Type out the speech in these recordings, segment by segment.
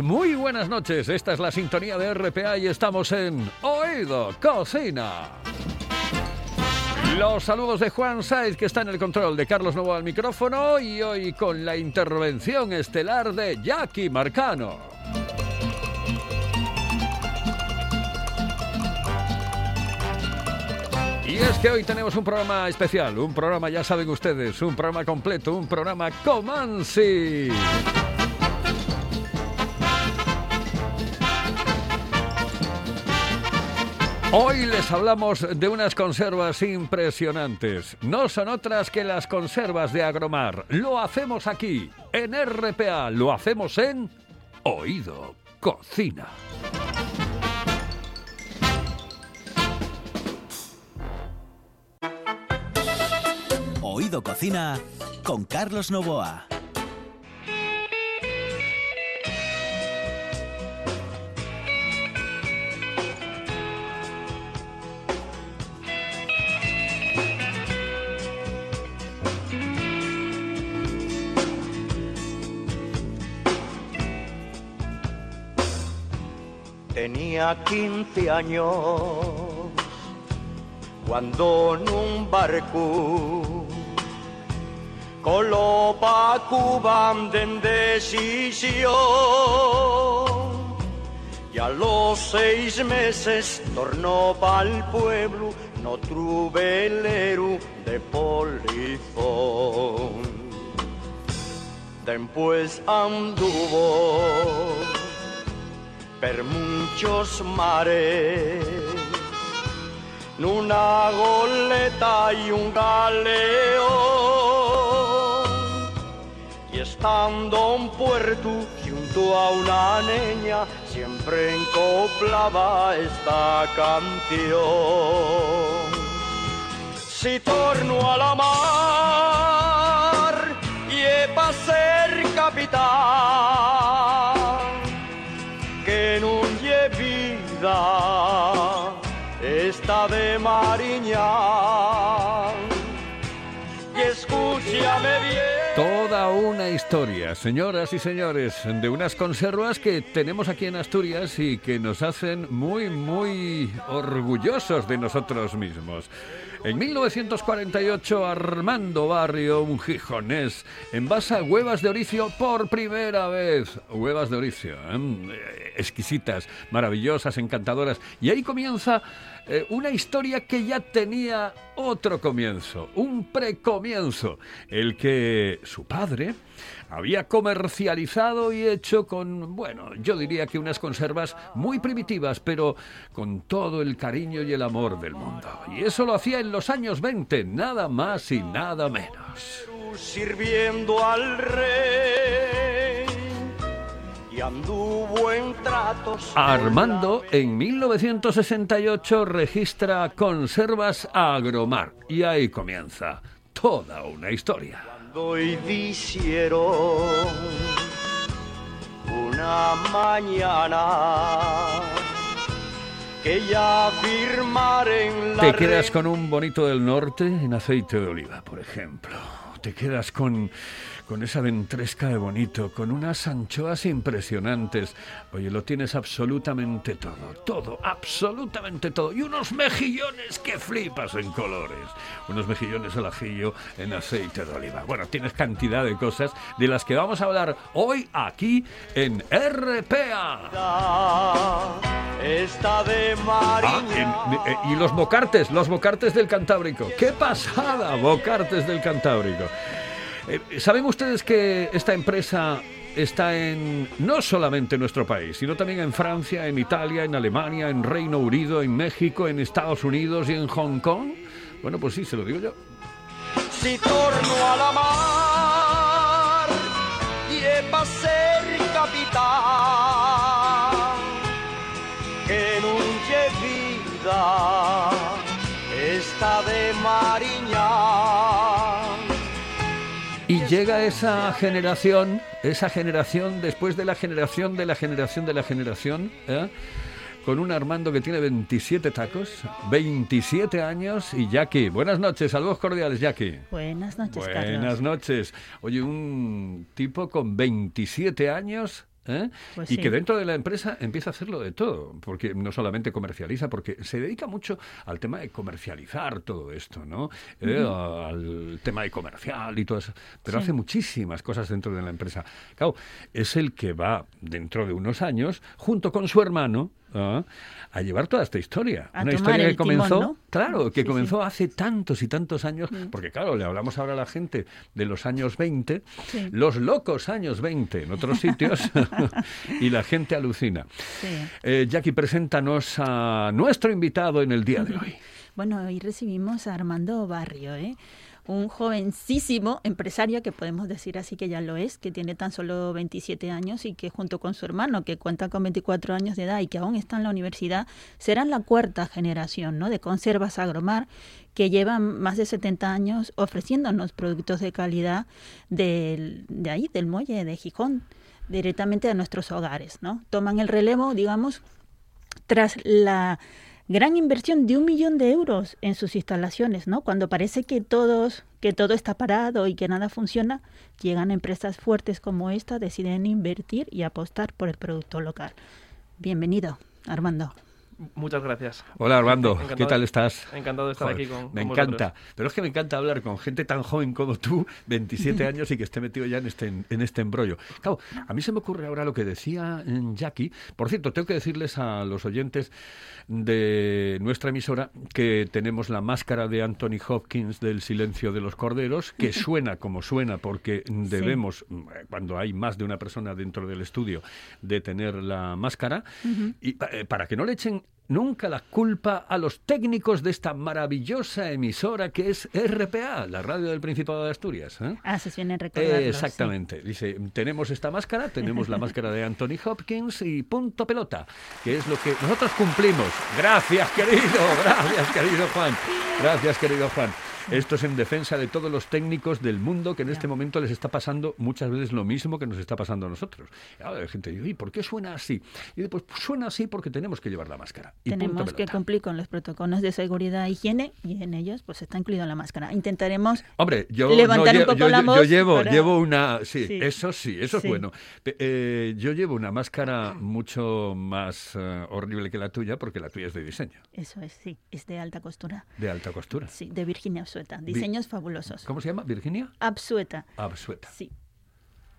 Muy buenas noches. Esta es la sintonía de RPA y estamos en Oído Cocina. Los saludos de Juan Saiz, que está en el control de Carlos Novo al micrófono, y hoy con la intervención estelar de Jackie Marcano. Y es que hoy tenemos un programa especial, un programa, ya saben ustedes, un programa completo, un programa Comansi. Hoy les hablamos de unas conservas impresionantes. No son otras que las conservas de Agromar. Lo hacemos aquí, en RPA. Lo hacemos en Oído Cocina. Oído Cocina con Carlos Novoa. Tenía 15 años cuando en un barco coló pa Cuba en decisión y a los seis meses tornó pa'l pueblo no trubelero de polizón. Después anduvo per muchos mares, una goleta y un galeón, y estando en puerto junto a una niña, siempre encoplaba esta canción. Si torno a la mar y he pa' ser capitán, de Mariña. Y escúchame bien. Toda una historia, señoras y señores, de unas conservas que tenemos aquí en Asturias y que nos hacen muy, muy orgullosos de nosotros mismos. En 1948, Armando Barrio, un gijonés, envasa huevas de oricio por primera vez. Huevas de oricio, ¿eh? exquisitas, maravillosas, encantadoras. Y ahí comienza eh, una historia que ya tenía otro comienzo, un precomienzo, el que su padre había comercializado y hecho con, bueno, yo diría que unas conservas muy primitivas, pero con todo el cariño y el amor del mundo. Y eso lo hacía en los años 20, nada más y nada menos. Sirviendo al rey Armando en 1968 registra Conservas Agromar y ahí comienza toda una historia. Una mañana que ya firmar en la Te quedas con un bonito del norte en aceite de oliva, por ejemplo. Te quedas con, con esa ventresca de bonito, con unas anchoas impresionantes. Oye, lo tienes absolutamente todo, todo, absolutamente todo. Y unos mejillones que flipas en colores. Unos mejillones al ajillo en aceite de oliva. Bueno, tienes cantidad de cosas de las que vamos a hablar hoy aquí en RPA. esta de Ah, en- eh, y los bocartes, los bocartes del Cantábrico. ¡Qué pasada! Bocartes del Cantábrico. Eh, ¿Saben ustedes que esta empresa está en no solamente en nuestro país, sino también en Francia, en Italia, en Alemania, en Reino Unido, en México, en Estados Unidos y en Hong Kong? Bueno, pues sí, se lo digo yo. Si torno a la mar llega esa generación, esa generación después de la generación de la generación de la generación, ¿eh? con un Armando que tiene 27 tacos, 27 años y Jackie. Buenas noches, saludos cordiales, Jackie. Buenas noches, Carlos. Buenas noches. Oye, un tipo con 27 años ¿eh? Pues y sí. que dentro de la empresa empieza a hacerlo de todo, porque no solamente comercializa, porque se dedica mucho al tema de comercializar todo esto, ¿no? Eh, al tema de comercial y todo eso, pero Sí. hace muchísimas cosas dentro de la empresa. Claro, es el que va dentro de unos años, junto con su hermano, a llevar toda esta historia. A Una historia que timón, comenzó, ¿no? claro, que Sí, comenzó hace tantos y tantos años, Mm. porque claro, le hablamos ahora a la gente de los años 20, Sí. los locos años 20 en otros sitios, y la gente alucina. Eh, Jackie, preséntanos a nuestro invitado en el día de hoy. Bueno, hoy recibimos a Armando Barrio, ¿eh? Un jovencísimo empresario, que podemos decir así que ya lo es, que tiene tan solo 27 años y que junto con su hermano, que cuenta con 24 años de edad y que aún está en la universidad, serán la cuarta generación ¿no? de conservas agromar que llevan más de 70 años ofreciéndonos productos de calidad del- de ahí, del muelle de Gijón, directamente a nuestros hogares. ¿no? Toman el relevo, digamos, tras la gran inversión de un millón de euros en sus instalaciones, ¿no? Cuando parece que todos, que todo está parado y que nada funciona, llegan empresas fuertes como esta, deciden invertir y apostar por el producto local. Bienvenido, Armando. Muchas gracias. Hola Armando, Encantado ¿qué tal estás? Encantado de estar Joder, aquí con, Me con encanta, vosotros. pero es que me encanta hablar con gente tan joven como tú, 27 años y que esté metido ya en este, en este embrollo. Claro, a mí se me ocurre ahora lo que decía mm, Jackie. Por cierto, tengo que decirles a los oyentes de nuestra emisora que tenemos la máscara de Anthony Hopkins del silencio de los corderos, que suena como suena porque debemos, mm, cuando hay más de una persona dentro del estudio, de tener la máscara. Y eh, para que no le echen nunca la culpa a los técnicos de esta maravillosa emisora que es RPA, la radio del Principado de Asturias. ¿eh? Haces bien en recordarlo. Eh, sí. exactamente. Dice, tenemos esta máscara, tenemos la máscara de Anthony Hopkins y punto pelota, que es lo que nosotros cumplimos. Gracias, querido, gracias, querido Juan. Gracias, querido Juan. Esto es en defensa de todos los técnicos del mundo que en este momento les está pasando muchas veces lo mismo que nos está pasando a nosotros. Ahora la gente dice, ¿y por qué suena así? Y después pues suena así porque tenemos que llevar la máscara. Y Tenemos que cumplir con los protocolos de seguridad e higiene y en ellos pues está incluida la máscara. Intentaremos Hombre, yo levantar no, un poco yo, la yo voz llevo, para- llevo una, sí, Sí. eso sí, eso Sí. es bueno. Eh, yo llevo una máscara mucho más eh, horrible que la tuya porque la tuya es de diseño, Eso es, sí, es de alta costura. de alta costura. Sí, de Virginia Absueta. Diseños fabulosos. ¿Cómo se llama? Virginia Absueta. Absueta. Sí.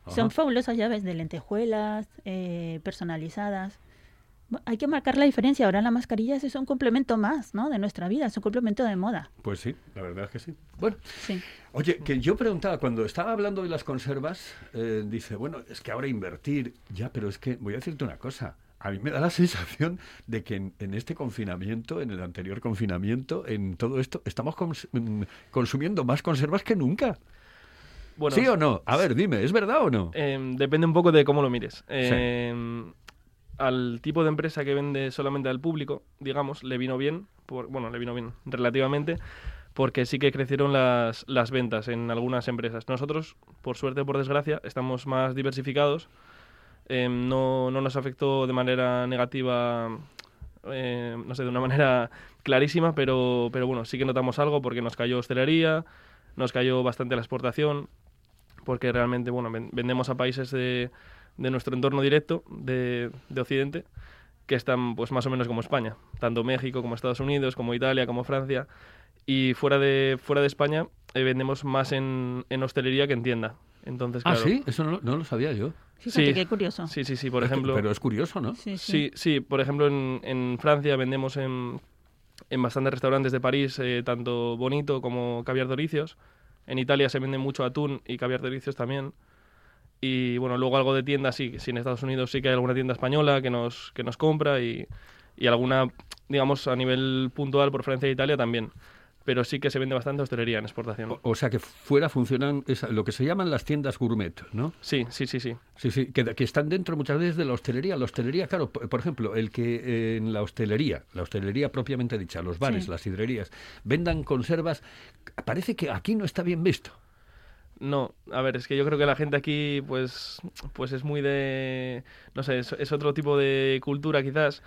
Ajá. Son fabulosas llaves de lentejuelas, eh, personalizadas. Hay que marcar la diferencia. Ahora las mascarillas es un complemento más, ¿no? De nuestra vida, es un complemento de moda. Pues sí, la verdad es que sí. Bueno, Sí. oye, que yo preguntaba, cuando estaba hablando de las conservas, eh, dice, bueno, es que ahora invertir, ya, pero es que voy a decirte una cosa. A mí me da la sensación de que en, en este confinamiento, en el anterior confinamiento, en todo esto, estamos cons- mm, consumiendo más conservas que nunca. Bueno, ¿Sí o no? A ver, dime, ¿es verdad o no? em, depende un poco de cómo lo mires. Em, Al tipo de empresa que vende solamente al público, digamos, le vino bien, por, bueno, le vino bien relativamente, porque sí que crecieron las, las ventas en algunas empresas. Nosotros, por suerte o por desgracia, estamos más diversificados. Em, no, no nos afectó de manera negativa, eh, no sé, de una manera clarísima, pero, pero bueno, sí que notamos algo porque nos cayó hostelería, nos cayó bastante la exportación, porque realmente, bueno, ven- vendemos a países de, de nuestro entorno directo, de, de Occidente, que están pues más o menos como España, tanto México como Estados Unidos, como Italia, como Francia, y fuera de, fuera de España eh, vendemos más en, en hostelería que en tienda. Entonces, Ah, sí, eso no lo sabía yo. Fíjate Sí. qué curioso. Sí, sí, sí, por ejemplo... Pero es curioso, ¿no? Sí, Sí, sí, por ejemplo, en, en Francia vendemos en, en bastantes restaurantes de París eh, tanto bonito como caviar doricios. En Italia se vende mucho atún y caviar doricios también. Y bueno, luego algo de tienda, sí, sí, en Estados Unidos sí que hay alguna tienda española que nos, que nos compra y, y alguna, digamos, a nivel puntual por Francia e Italia también. Pero sí que se vende bastante hostelería en exportación. O, o sea que fuera funcionan esa- lo que se llaman las tiendas gourmet, ¿no? Sí, sí, sí, sí. Sí, sí, que, que están dentro muchas veces de la hostelería. La hostelería, claro, por, por ejemplo, el que eh, en la hostelería, la hostelería propiamente dicha, los bares, Sí. las sidrerías, vendan conservas, parece que aquí no está bien visto. No, a ver, es que yo creo que la gente aquí, pues, pues es muy de, no sé, es, es otro tipo de cultura quizás,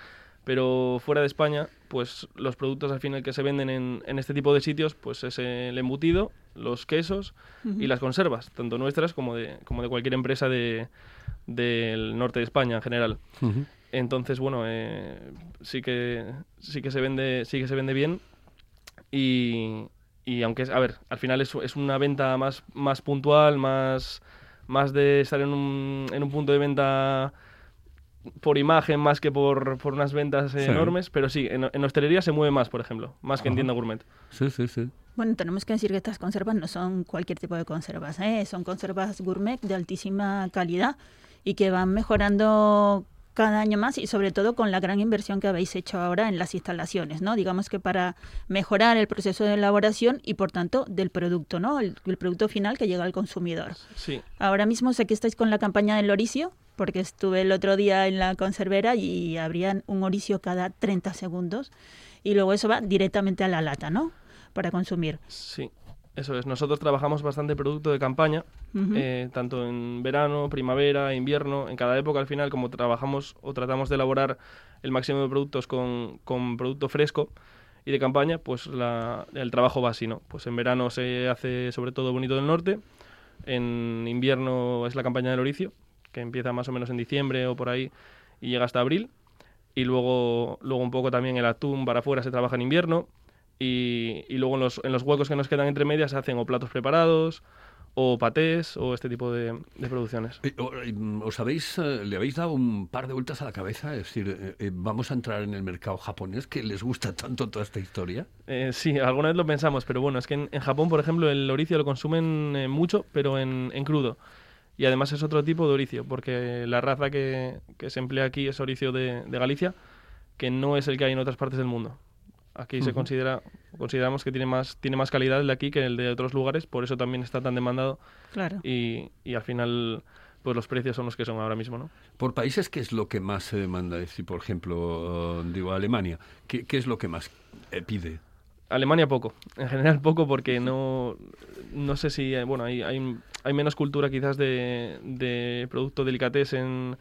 pero fuera de España, pues los productos al final que se venden en, en este tipo de sitios, pues es el embutido, los quesos y las conservas, tanto nuestras como de, como de cualquier empresa de, del norte de España en general. Entonces, bueno, eh, sí que sí que se vende, sí que se vende bien y, y aunque es, a ver, al final es, es una venta más, más puntual, más, más de estar en un, en un punto de venta por imagen más que por, por unas ventas eh, Sí. enormes, pero sí, en, en hostelería se mueve más, por ejemplo, más que en Ajá. tienda gourmet. Sí, sí, sí. Bueno, tenemos que decir que estas conservas no son cualquier tipo de conservas, ¿eh? son conservas gourmet de altísima calidad y que van mejorando cada año más y sobre todo con la gran inversión que habéis hecho ahora en las instalaciones, ¿no? Digamos que para mejorar el proceso de elaboración y por tanto del producto, ¿no? El, el producto final que llega al consumidor. Sí, Ahora mismo sé que estáis con la campaña del oricio, porque estuve el otro día en la conservera y abrían un oricio cada 30 segundos y luego eso va directamente a la lata, ¿no? Para consumir. sí, eso es. Nosotros trabajamos bastante producto de campaña, eh, tanto en verano, primavera, invierno, en cada época al final, como trabajamos o tratamos de elaborar el máximo de productos con, con producto fresco y de campaña, pues la- el trabajo va así, ¿no? Pues en verano se hace sobre todo bonito del norte, en invierno es la campaña del oricio, que empieza más o menos en diciembre o por ahí y llega hasta abril, y luego, luego un poco también el atún para afuera se trabaja en invierno, y, y luego en los, en los huecos que nos quedan entre medias se hacen o platos preparados, o patés, o este tipo de, de producciones. Eh, o- eh, ¿Os habéis, eh, le habéis dado un par de vueltas a la cabeza? Es decir, eh, vamos a entrar en el mercado japonés, que les gusta tanto toda esta historia. Eh, sí, alguna vez lo pensamos, pero bueno, es que en, en Japón, por ejemplo, el oricio lo consumen mucho, pero en, en crudo. Y además es otro tipo de oricio, porque la raza que, que se emplea aquí es oricio de, de Galicia, que no es el que hay en otras partes del mundo. Aquí se considera, consideramos que tiene más, tiene más calidad el de aquí que el de otros lugares, por eso también está tan demandado Claro. y, y al final pues los precios son los que son ahora mismo, ¿no? Por países, ¿qué es lo que más se demanda? Es decir, por ejemplo, digo, Alemania, ¿qué, qué es lo que más eh, pide? Alemania poco, en general poco porque no, no sé si, eh, bueno, hay, hay, hay menos cultura quizás de, de producto delicatessen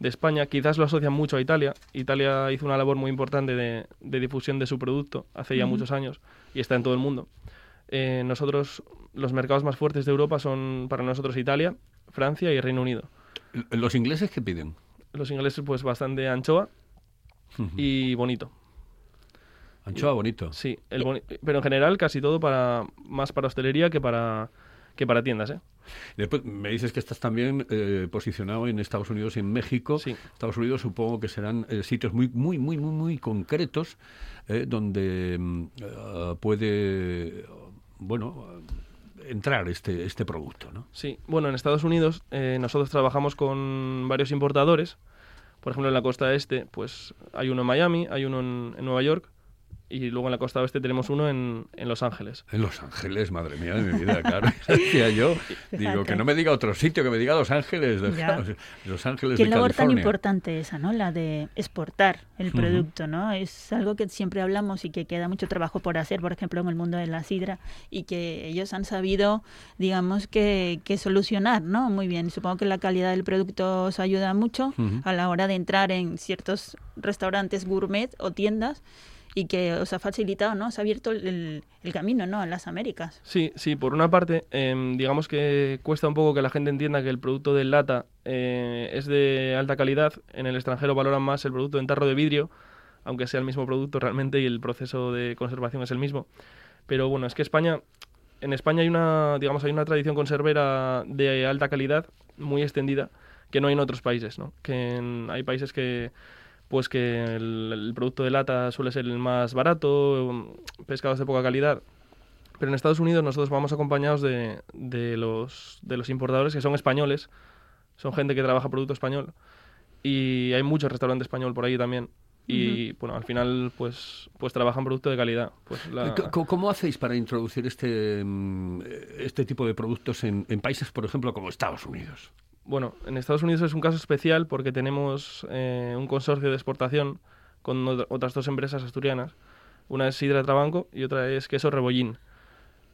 de España, quizás lo asocian mucho a Italia. Italia hizo una labor muy importante de, de difusión de su producto hace ya Ujú. muchos años y está en todo el mundo. Eh, nosotros, los mercados más fuertes de Europa son para nosotros Italia, Francia y Reino Unido. ¿Los ingleses qué piden? Los ingleses pues bastante anchoa y bonito. Anchoa bonito. Sí, el boni- pero en general casi todo para más para hostelería que para que para tiendas, ¿eh? Después me dices que estás también eh, posicionado en Estados Unidos y en México. Sí. Estados Unidos supongo que serán eh, sitios muy, muy, muy, muy, muy concretos eh, donde mm, eh, puede, bueno, entrar este, este producto, ¿no? Sí, bueno, en Estados Unidos eh, nosotros trabajamos con varios importadores. Por ejemplo, en la costa este, pues hay uno en Miami, hay uno en, en Nueva York y luego en la costa oeste tenemos uno en, en Los Ángeles. En Los Ángeles, madre mía de mi vida, claro. Decía yo, digo, que no me diga otro sitio, que me diga Los Ángeles, de. Los Ángeles Qué de labor tan California. importante esa, ¿no? La de exportar el producto, ¿no? Es algo que siempre hablamos y que queda mucho trabajo por hacer, por ejemplo, en el mundo de la sidra y que ellos han sabido, digamos, que, que solucionar, ¿no? Muy bien. Supongo que la calidad del producto os ayuda mucho a la hora de entrar en ciertos restaurantes gourmet o tiendas y que os ha facilitado, ¿no? Os ha abierto el, el camino, ¿no? A las Américas. Sí, sí, por una parte, em, digamos que cuesta un poco que la gente entienda que el producto de lata eh, es de alta calidad. En el extranjero valoran más el producto en tarro de vidrio, aunque sea el mismo producto realmente y el proceso de conservación es el mismo. Pero bueno, es que España, en España hay una, digamos, hay una tradición conservera de alta calidad muy extendida que no hay en otros países, ¿no? Que en- hay países que pues que el, el producto de lata suele ser el más barato, pescados de poca calidad. Pero en Estados Unidos nosotros vamos acompañados de, de los, de los importadores que son españoles, son gente que trabaja producto español y hay mucho restaurante español por ahí también. y bueno, al final pues, pues trabajan producto de calidad. Pues ¿Cómo, hacéis para introducir este, mm, este tipo de productos en, países, por ejemplo, como Estados Unidos? Bueno, en Estados Unidos es un caso especial porque tenemos eh, un consorcio de exportación con otras dos empresas asturianas. Una es Sidra Trabanco y otra es Queso Rebollín,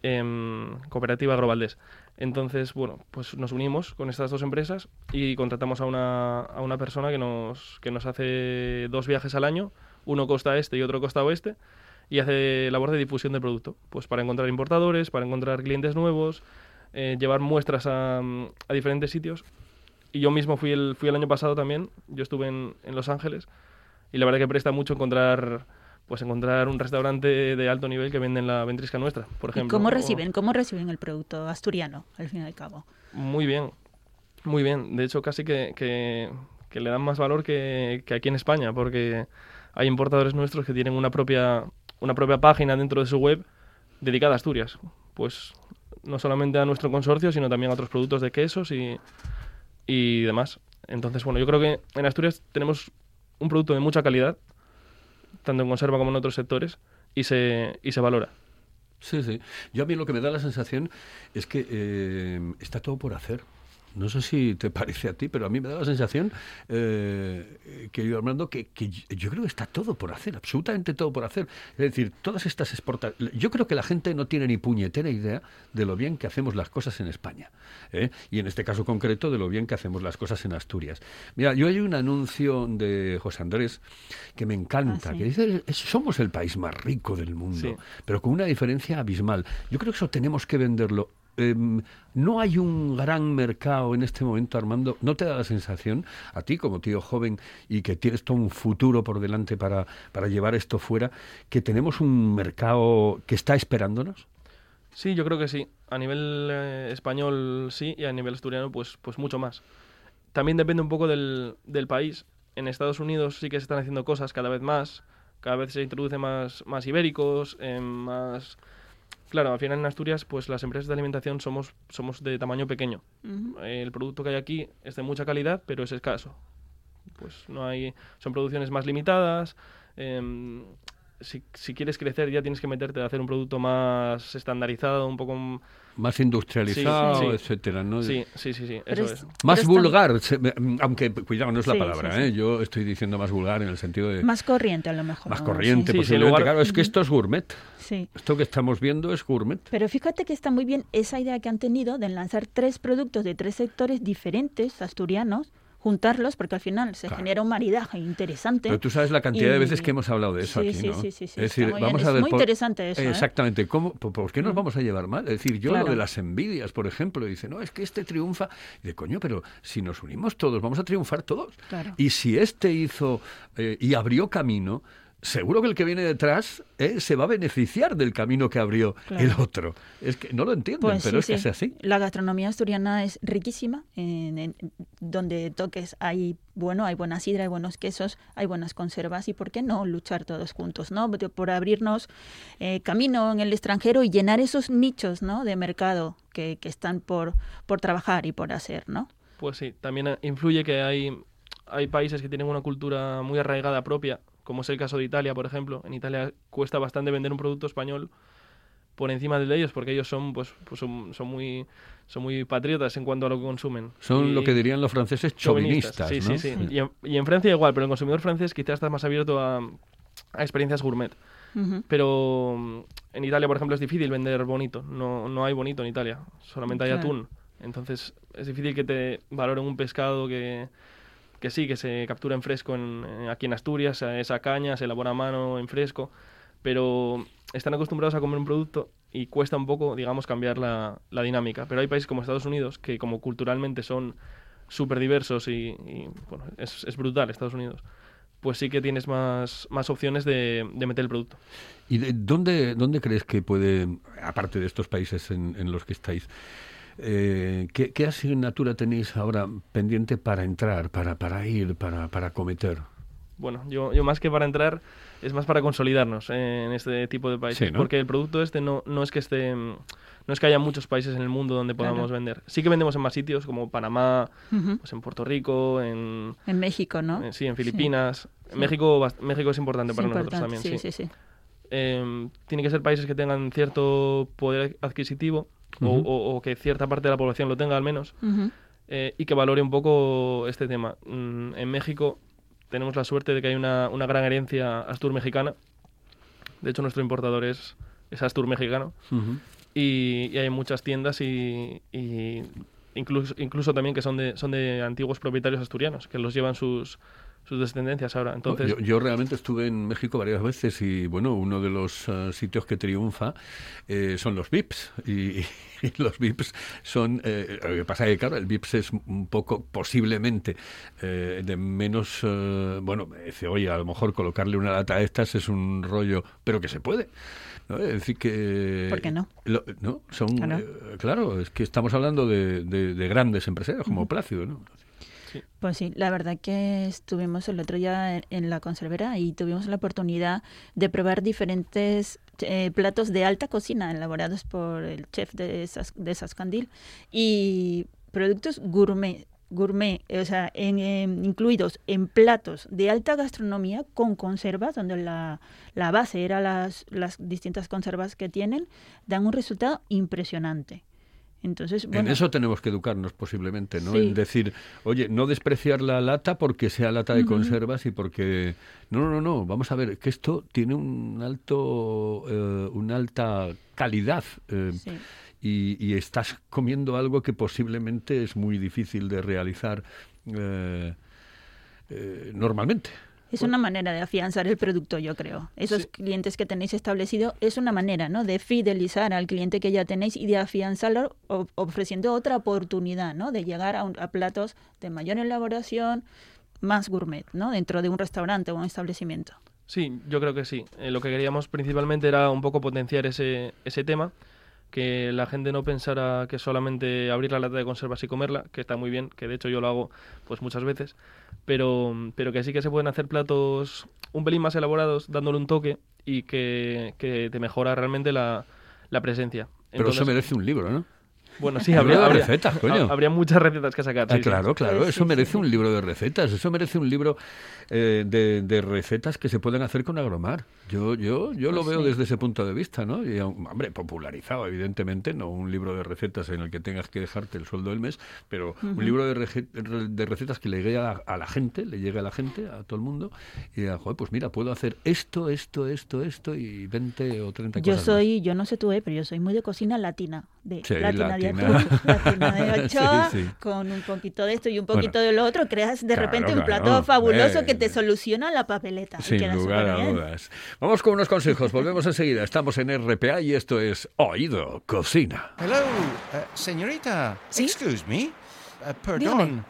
em, Cooperativa Agrovaldés. Entonces, bueno, pues nos unimos con estas dos empresas y contratamos a una, a una persona que nos, que nos hace dos viajes al año, uno costa este y otro costa oeste, y hace labor de difusión del producto, pues para encontrar importadores, para encontrar clientes nuevos, eh, llevar muestras a, diferentes sitios. Y yo mismo fui el, fui el año pasado también, yo estuve en, en Los Ángeles, y la verdad que presta mucho encontrar pues encontrar un restaurante de alto nivel que venden la ventrisca nuestra, por ejemplo. ¿Y cómo reciben, cómo reciben el producto asturiano, al fin y al cabo? Muy bien, muy bien. De hecho, casi que, que, le dan más valor que, que, aquí en España, porque hay importadores nuestros que tienen una propia, una propia página dentro de su web dedicada a Asturias. Pues no solamente a nuestro consorcio, sino también a otros productos de quesos y, y demás. Entonces, bueno, yo creo que en Asturias tenemos un producto de mucha calidad tanto en conserva como en otros sectores, y se, y se valora. Sí, sí. Yo a mí lo que me da la sensación es que eh, está todo por hacer. No sé si te parece a ti, pero a mí me da la sensación, eh, querido Armando, que, que, yo creo que está todo por hacer, absolutamente todo por hacer. Es decir, todas estas exportaciones. Yo creo que la gente no tiene ni puñetera idea de lo bien que hacemos las cosas en España. ¿eh? Y en este caso concreto, de lo bien que hacemos las cosas en Asturias. Mira, yo hay un anuncio de José Andrés que me encanta, ah, que dice: somos el país más rico del mundo, pero con una diferencia abismal. Yo creo que eso tenemos que venderlo Em, no hay un gran mercado en este momento, Armando. ¿No te da la sensación, a ti como tío joven y que tienes todo un futuro por delante para, para llevar esto fuera, que tenemos un mercado que está esperándonos? Sí, yo creo que sí. A nivel eh, español sí y a nivel asturiano pues, pues mucho más. También depende un poco del, del país. En Estados Unidos sí que se están haciendo cosas cada vez más. Cada vez se introduce más, más ibéricos, eh, más Claro, al final en Asturias, pues las empresas de alimentación somos, somos de tamaño pequeño. El producto que hay aquí es de mucha calidad, pero es escaso. Pues no hay, son producciones más limitadas. Em, si, si, quieres crecer ya tienes que meterte a hacer un producto más estandarizado, un poco más industrializado, etcétera, ¿no? Sí, sí, sí, sí eso es, Más vulgar, aunque cuidado, no es la palabra, ¿eh? Yo estoy diciendo más vulgar en el sentido de más corriente a lo mejor. Más corriente, posiblemente. Claro, es que esto es gourmet. Sí. Esto que estamos viendo es gourmet. Pero fíjate que está muy bien esa idea que han tenido de lanzar tres productos de tres sectores diferentes asturianos juntarlos porque al final se genera un maridaje interesante. Pero tú sabes la cantidad de veces que hemos hablado de eso aquí, ¿no? Sí, sí, sí. Es decir, vamos a ver muy interesante eso. ¿eh? Exactamente. ¿Cómo, por, qué nos vamos a llevar mal? Es decir, yo lo de las envidias, por ejemplo, dice, no, es que este triunfa. Y de coño, pero si nos unimos todos, vamos a triunfar todos. Y si este hizo eh, y abrió camino, seguro que el que viene detrás eh, se va a beneficiar del camino que abrió el otro. Es que no lo entienden, pues pero es que es así. La gastronomía asturiana es riquísima. En, donde toques hay bueno, hay buena sidra, hay buenos quesos, hay buenas conservas y por qué no luchar todos juntos, ¿no? Por abrirnos eh, camino en el extranjero y llenar esos nichos, ¿no? De mercado que, que están por, por trabajar y por hacer, ¿no? Pues sí, también influye que hay hay países que tienen una cultura muy arraigada propia como es el caso de Italia, por ejemplo. En Italia cuesta bastante vender un producto español por encima de ellos porque ellos son pues, pues son, muy son muy patriotas en cuanto a lo que consumen. Son lo que dirían los franceses chauvinistas, sí, sí, sí. Y en, Francia igual, pero el consumidor francés quizás está más abierto a, a experiencias gourmet. Pero mm, en Italia, por ejemplo, es difícil vender bonito. No, no hay bonito en Italia, solamente hay atún. Entonces es difícil que te valoren un pescado que, que sí, que se captura en fresco en, aquí en Asturias, esa caña se elabora a mano en fresco, pero están acostumbrados a comer un producto y cuesta un poco, digamos, cambiar la, dinámica. Pero hay países como Estados Unidos que como culturalmente son súper diversos y, bueno, es, brutal Estados Unidos pues sí que tienes más, más opciones de, meter el producto. ¿Y de dónde, dónde crees que puede, aparte de estos países en, en los que estáis, eh, ¿qué, asignatura tenéis ahora pendiente para entrar, para, para ir, para, para cometer? bueno, yo, yo más que para entrar, es más para consolidarnos en este tipo de países. Sí, ¿no? Porque el producto este no, no es que esté. No es que haya muchos países en el mundo donde podamos vender. Sí que vendemos en más sitios, como Panamá, pues en Puerto Rico, en, En México, ¿no? en- sí, en Filipinas. México, México es importante Es para nosotros también. sí, sí, sí. Eh, tiene que ser países que tengan cierto poder adquisitivo o- Ujú. o, o que cierta parte de la población lo tenga al menos Ujú. eh, y que valore un poco este tema. Mm, en México tenemos la suerte de que hay una, una gran herencia Astur mexicana. De hecho, nuestro importador es, es Astur mexicano. Ujú. Y, y hay muchas tiendas y, y incluso, incluso también que son de, son de antiguos propietarios asturianos, que los llevan sus, sus descendencias ahora. Entonces, yo, yo realmente estuve en México varias veces y bueno, uno de los eh, sitios que triunfa eh, son los VIPs y, y los VIPs son, eh, lo que pasa es que claro, el VIPs es un poco posiblemente eh, de menos, eh, bueno, me dice, oye, a lo mejor colocarle una lata a estas es un rollo, pero que se puede. ¿no? Es decir, que... ¿Por qué no? Lo- no, son, Claro. eh, claro, es que estamos hablando de, de- de grandes empresarios como Plácido, ¿no? Pues sí, la verdad que estuvimos el otro día en, en la conservera y tuvimos la oportunidad de probar diferentes eh, platos de alta cocina elaborados por el chef de, Sas- de Sascandil y productos gourmet, gourmet, eh, o sea, en, em, incluidos en platos de alta gastronomía con conservas, donde la, la base era las, las distintas conservas que tienen, dan un resultado impresionante. Entonces, En eso tenemos que educarnos posiblemente, ¿no? Sí. En decir, oye, no despreciar la lata porque sea lata de conservas y porque... No, no, no, no, vamos a ver, que esto tiene un alto, eh, una alta calidad eh, sí. y, y estás comiendo algo que posiblemente es muy difícil de realizar eh, eh, normalmente. Es una manera de afianzar el producto, yo creo. Esos Sí. clientes que tenéis establecido es una manera, ¿no? De fidelizar al cliente que ya tenéis y de afianzarlo ofreciendo otra oportunidad, ¿no? De llegar a, un- a platos de mayor elaboración, más gourmet, ¿no? Dentro de un restaurante o un establecimiento. Sí, yo creo que sí. Eh, lo que queríamos principalmente era un poco potenciar ese, ese tema, que la gente no pensara que solamente abrir la lata de conservas y comerla, que está muy bien, que de hecho yo lo hago pues muchas veces, pero, pero que sí que se pueden hacer platos un pelín más elaborados, dándole un toque y que, que te mejora realmente la, la presencia. Pero eso merece un libro, ¿no? Bueno, sí, habría, de habría- recetas, coño. ha- habría muchas recetas que sacar. Ah, sí. claro, claro, eso sí, merece sí, un libro de recetas, eso merece un libro eh, de, de recetas que se pueden hacer con agromar. Yo, yo, yo lo Pues veo sí. desde ese punto de vista, ¿no? Y, hombre, popularizado, evidentemente, no un libro de recetas en el que tengas que dejarte el sueldo del mes, pero un libro de, rece- de recetas que le llegue a la, a la gente, le llegue a la gente, a todo el mundo, y diga, joder, pues mira, puedo hacer esto, esto, esto, esto, y 20 o 30 Yo cosas más. soy, yo no sé tú, eh, pero yo soy muy de cocina latina, de Sí, latina, de atún, latina de Sí, sí. con un poquito de esto y un Bueno. poquito de lo otro, creas de Claro, repente un claro, plato fabuloso eh, que te soluciona la papeleta. Sin lugar a dudas. Vamos con unos consejos. Volvemos enseguida. Estamos en RPA y esto es Oído Cocina. Hello, eh, señorita. ¿Sí? Excuse me. Eh, perdón.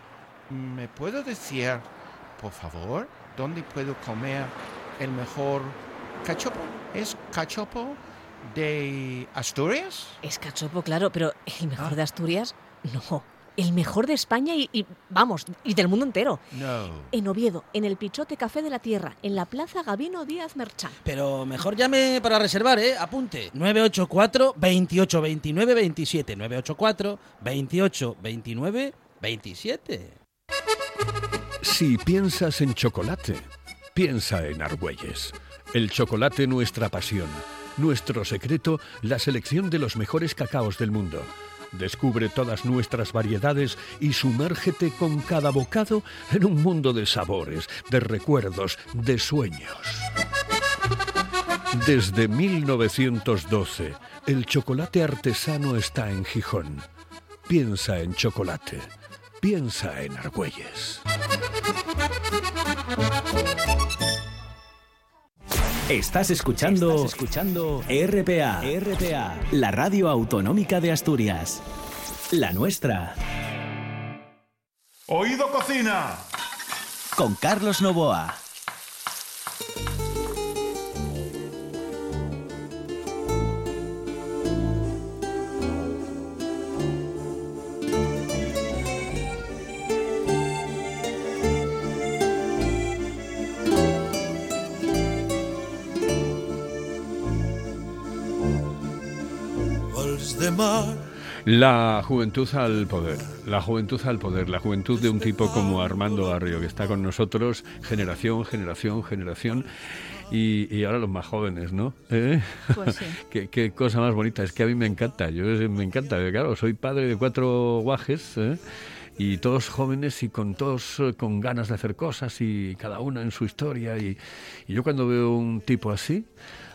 ¿Me puedo decir, por favor, dónde puedo comer el mejor cachopo? ¿Es cachopo de Asturias? Es cachopo, claro, pero el mejor Ah. de Asturias, no. El mejor de España y, y, vamos, y del mundo entero. No. En Oviedo, en el Pichote Café de la Tierra, en la Plaza Gabino Díaz Merchán. Pero mejor llame para reservar, ¿eh? Apunte. 984 28 29 27. 984 28 29 27. Si piensas en chocolate, piensa en Argüelles. El chocolate nuestra pasión. Nuestro secreto, la selección de los mejores cacaos del mundo. Descubre todas nuestras variedades y sumérgete con cada bocado en un mundo de sabores, de recuerdos, de sueños. Desde 1912, el chocolate artesano está en Gijón. Piensa en chocolate. Piensa en Argüelles. Estás escuchando, escuchando RPA, RPA, la radio autonómica de Asturias. La nuestra, Oído Cocina. con Carlos Novoa. La juventud al poder, la juventud al poder, la juventud de un tipo como Armando Barrio, que está con nosotros generación, generación, generación. Y, y ahora los más jóvenes, ¿no? ¿Eh? Pues sí. qué, qué cosa más bonita, es que a mí me encanta, yo me encanta, claro, soy padre de cuatro guajes, ¿eh? y todos jóvenes y con todos eh, con ganas de hacer cosas y cada uno en su historia y, y yo cuando veo un tipo así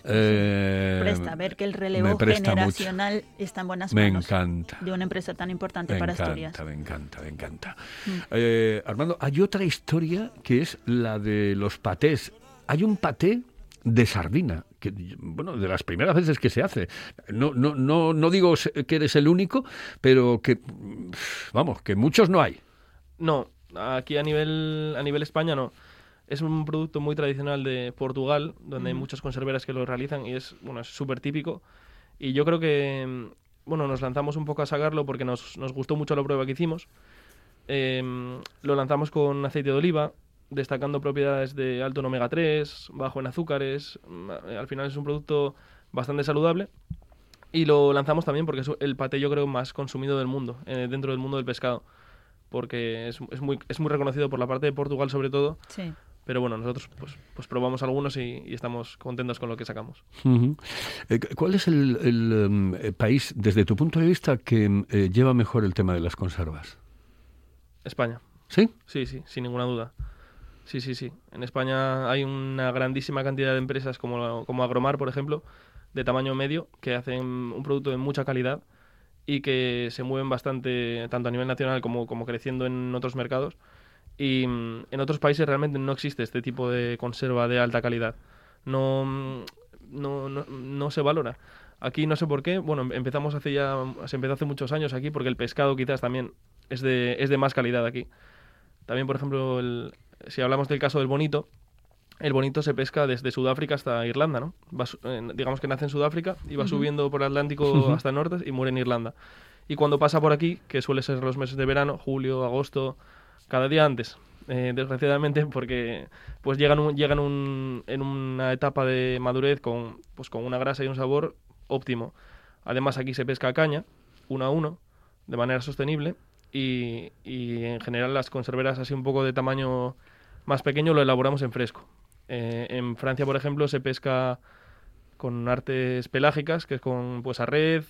eh, Presta, ver que el me relevo presta mucho. generacional está en buenas Me manos encanta. de una empresa tan importante Me para encanta, Asturias. me encanta, me encanta. Mm. Eh, Armando, hay otra historia que es la de los patés. Hay un paté de sardina, que bueno, de las primeras veces que se hace. No, no, no, no digo se- que eres el único, pero que vamos, que muchos no hay. No, aquí a nivel, a nivel España no. Es un producto muy tradicional de Portugal, donde hay Ujú. muchas conserveras que lo realizan y es bueno, es súper típico. Y yo creo que mm, bueno, nos lanzamos un poco a sacarlo porque nos, nos gustó mucho la prueba que hicimos. Em, lo lanzamos con aceite de oliva, destacando propiedades de alto en omega 3, bajo en azúcares. mm, Al final es un producto bastante saludable. Y lo lanzamos también porque es el paté yo creo más consumido del mundo, eh, dentro del mundo del pescado. Porque es, es muy, es muy reconocido por la parte de Portugal sobre todo. Sí. Pero bueno, nosotros pues, pues probamos algunos y, y estamos contentos con lo que sacamos. Eh, ¿Cuál es el, el, em, eh, país, desde tu punto de vista, que em, eh, lleva mejor el tema de las conservas? España. ¿Sí? Sí, sí, sin ninguna duda. Sí, sí, sí. En España hay una grandísima cantidad de empresas como, como Agromar, por ejemplo, de tamaño medio, que hacen un producto de mucha calidad y que se mueven bastante, tanto a nivel nacional como, como creciendo en otros mercados. Y mm, en otros países realmente no existe este tipo de conserva de alta calidad. No, mm, no, no, no se valora. Aquí no sé por qué, bueno, em- empezamos hace ya, se empezó hace muchos años aquí porque el pescado quizás también es de, es de más calidad aquí. También, por ejemplo, el- si hablamos del caso del bonito, el bonito se pesca desde Sudáfrica hasta Irlanda, ¿no? Va eh, digamos que nace en Sudáfrica y va subiendo por el Atlántico hasta el norte y muere en Irlanda. Y cuando pasa por aquí, que suele ser los meses de verano, julio, agosto, cada día antes, eh, desgraciadamente, porque pues llegan, un- llegan un- en una etapa de madurez con, pues, con una grasa y un sabor óptimo. Además, aquí se pesca caña, uno a uno, de manera sostenible, y, y en general las conserveras así un poco de tamaño más pequeño lo elaboramos en fresco. Eh, en Francia, por ejemplo, se pesca con artes pelágicas, que es con pues a red,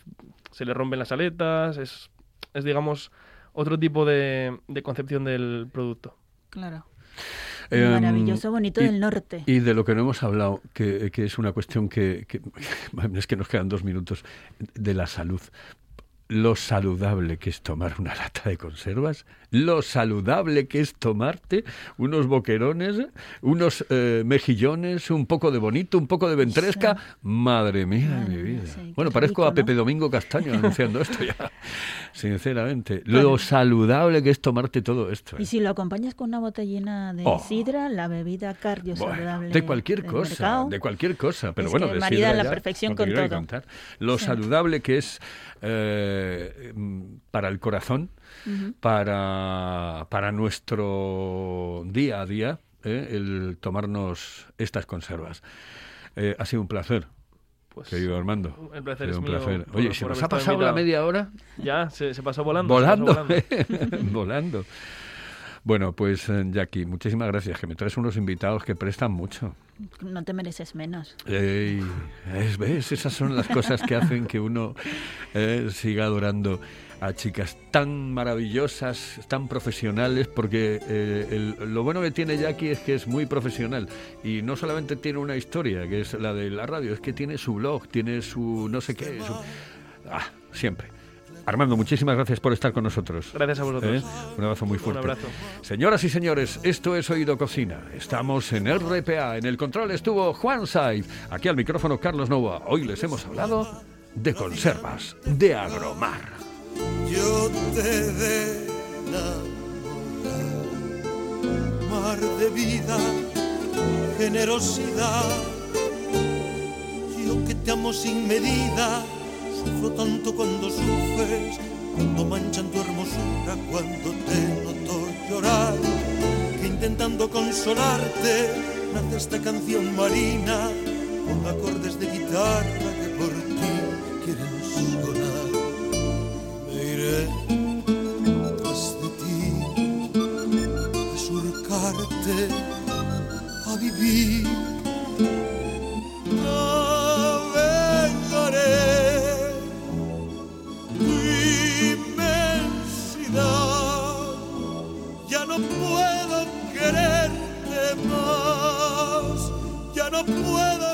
se le rompen las aletas, es, es digamos otro tipo de, de concepción del producto. Claro. Em, Maravilloso, bonito y- del norte. Y de lo que no hemos hablado, que, que es una cuestión que, que- es que nos quedan dos minutos, de la salud. Lo saludable que es tomar una lata de conservas, lo saludable que es tomarte unos boquerones, unos eh, mejillones, un poco de bonito, un poco de ventresca. Madre mía de mi vida. sí, bueno, parezco a rico, ¿no? Pepe Domingo Castaño anunciando esto ya, sinceramente. Lo saludable que es tomarte todo esto. ¿eh? Y si lo acompañas con una botellina de Oh. sidra, la bebida cardio Bueno, saludable. de cualquier cosa, mercado. de cualquier cosa, pero Es bueno, de sidra la ya perfección con todo. contar. Lo Sí. saludable que es eh, mm, para el corazón, para, para nuestro día a día, eh, el tomarnos estas conservas. Eh, ha sido un placer. Pues, Querido Armando. el placer Ha es un mío placer. por- Oye, se nos ha pasado la media hora Ya, se, se pasó volando. se pasó volando. volando. volando. Bueno, pues eh, Jackie, muchísimas gracias, que me traes unos invitados que prestan mucho. No te mereces menos. Ey, es- ¿Ves? Esas son las cosas que hacen que uno eh, siga adorando a chicas tan maravillosas, tan profesionales, porque eh, el- lo bueno que tiene Jackie es que es muy profesional y no solamente tiene una historia, que es la de la radio, es que tiene su blog, tiene su no sé qué. su- Ah, siempre. Armando, muchísimas gracias por estar con nosotros. Gracias a vosotros. ¿Eh? Un abrazo muy Un fuerte. abrazo. Señoras y señores, esto es Oído Cocina. Estamos en RPA. En el control estuvo Juan Saiz. Aquí al micrófono Carlos Nova. Hoy les hemos hablado de conservas, de agromar. Yo te de mar de vida, generosidad. Yo que te amo sin medida, sufro tanto cuando sufres, cuando manchan tu hermosura, cuando te noto llorar, que intentando consolarte nace esta canción marina con acordes de guitarra a vivir. no Navegaré tu inmensidad, ya no puedo quererte más, ya no puedo.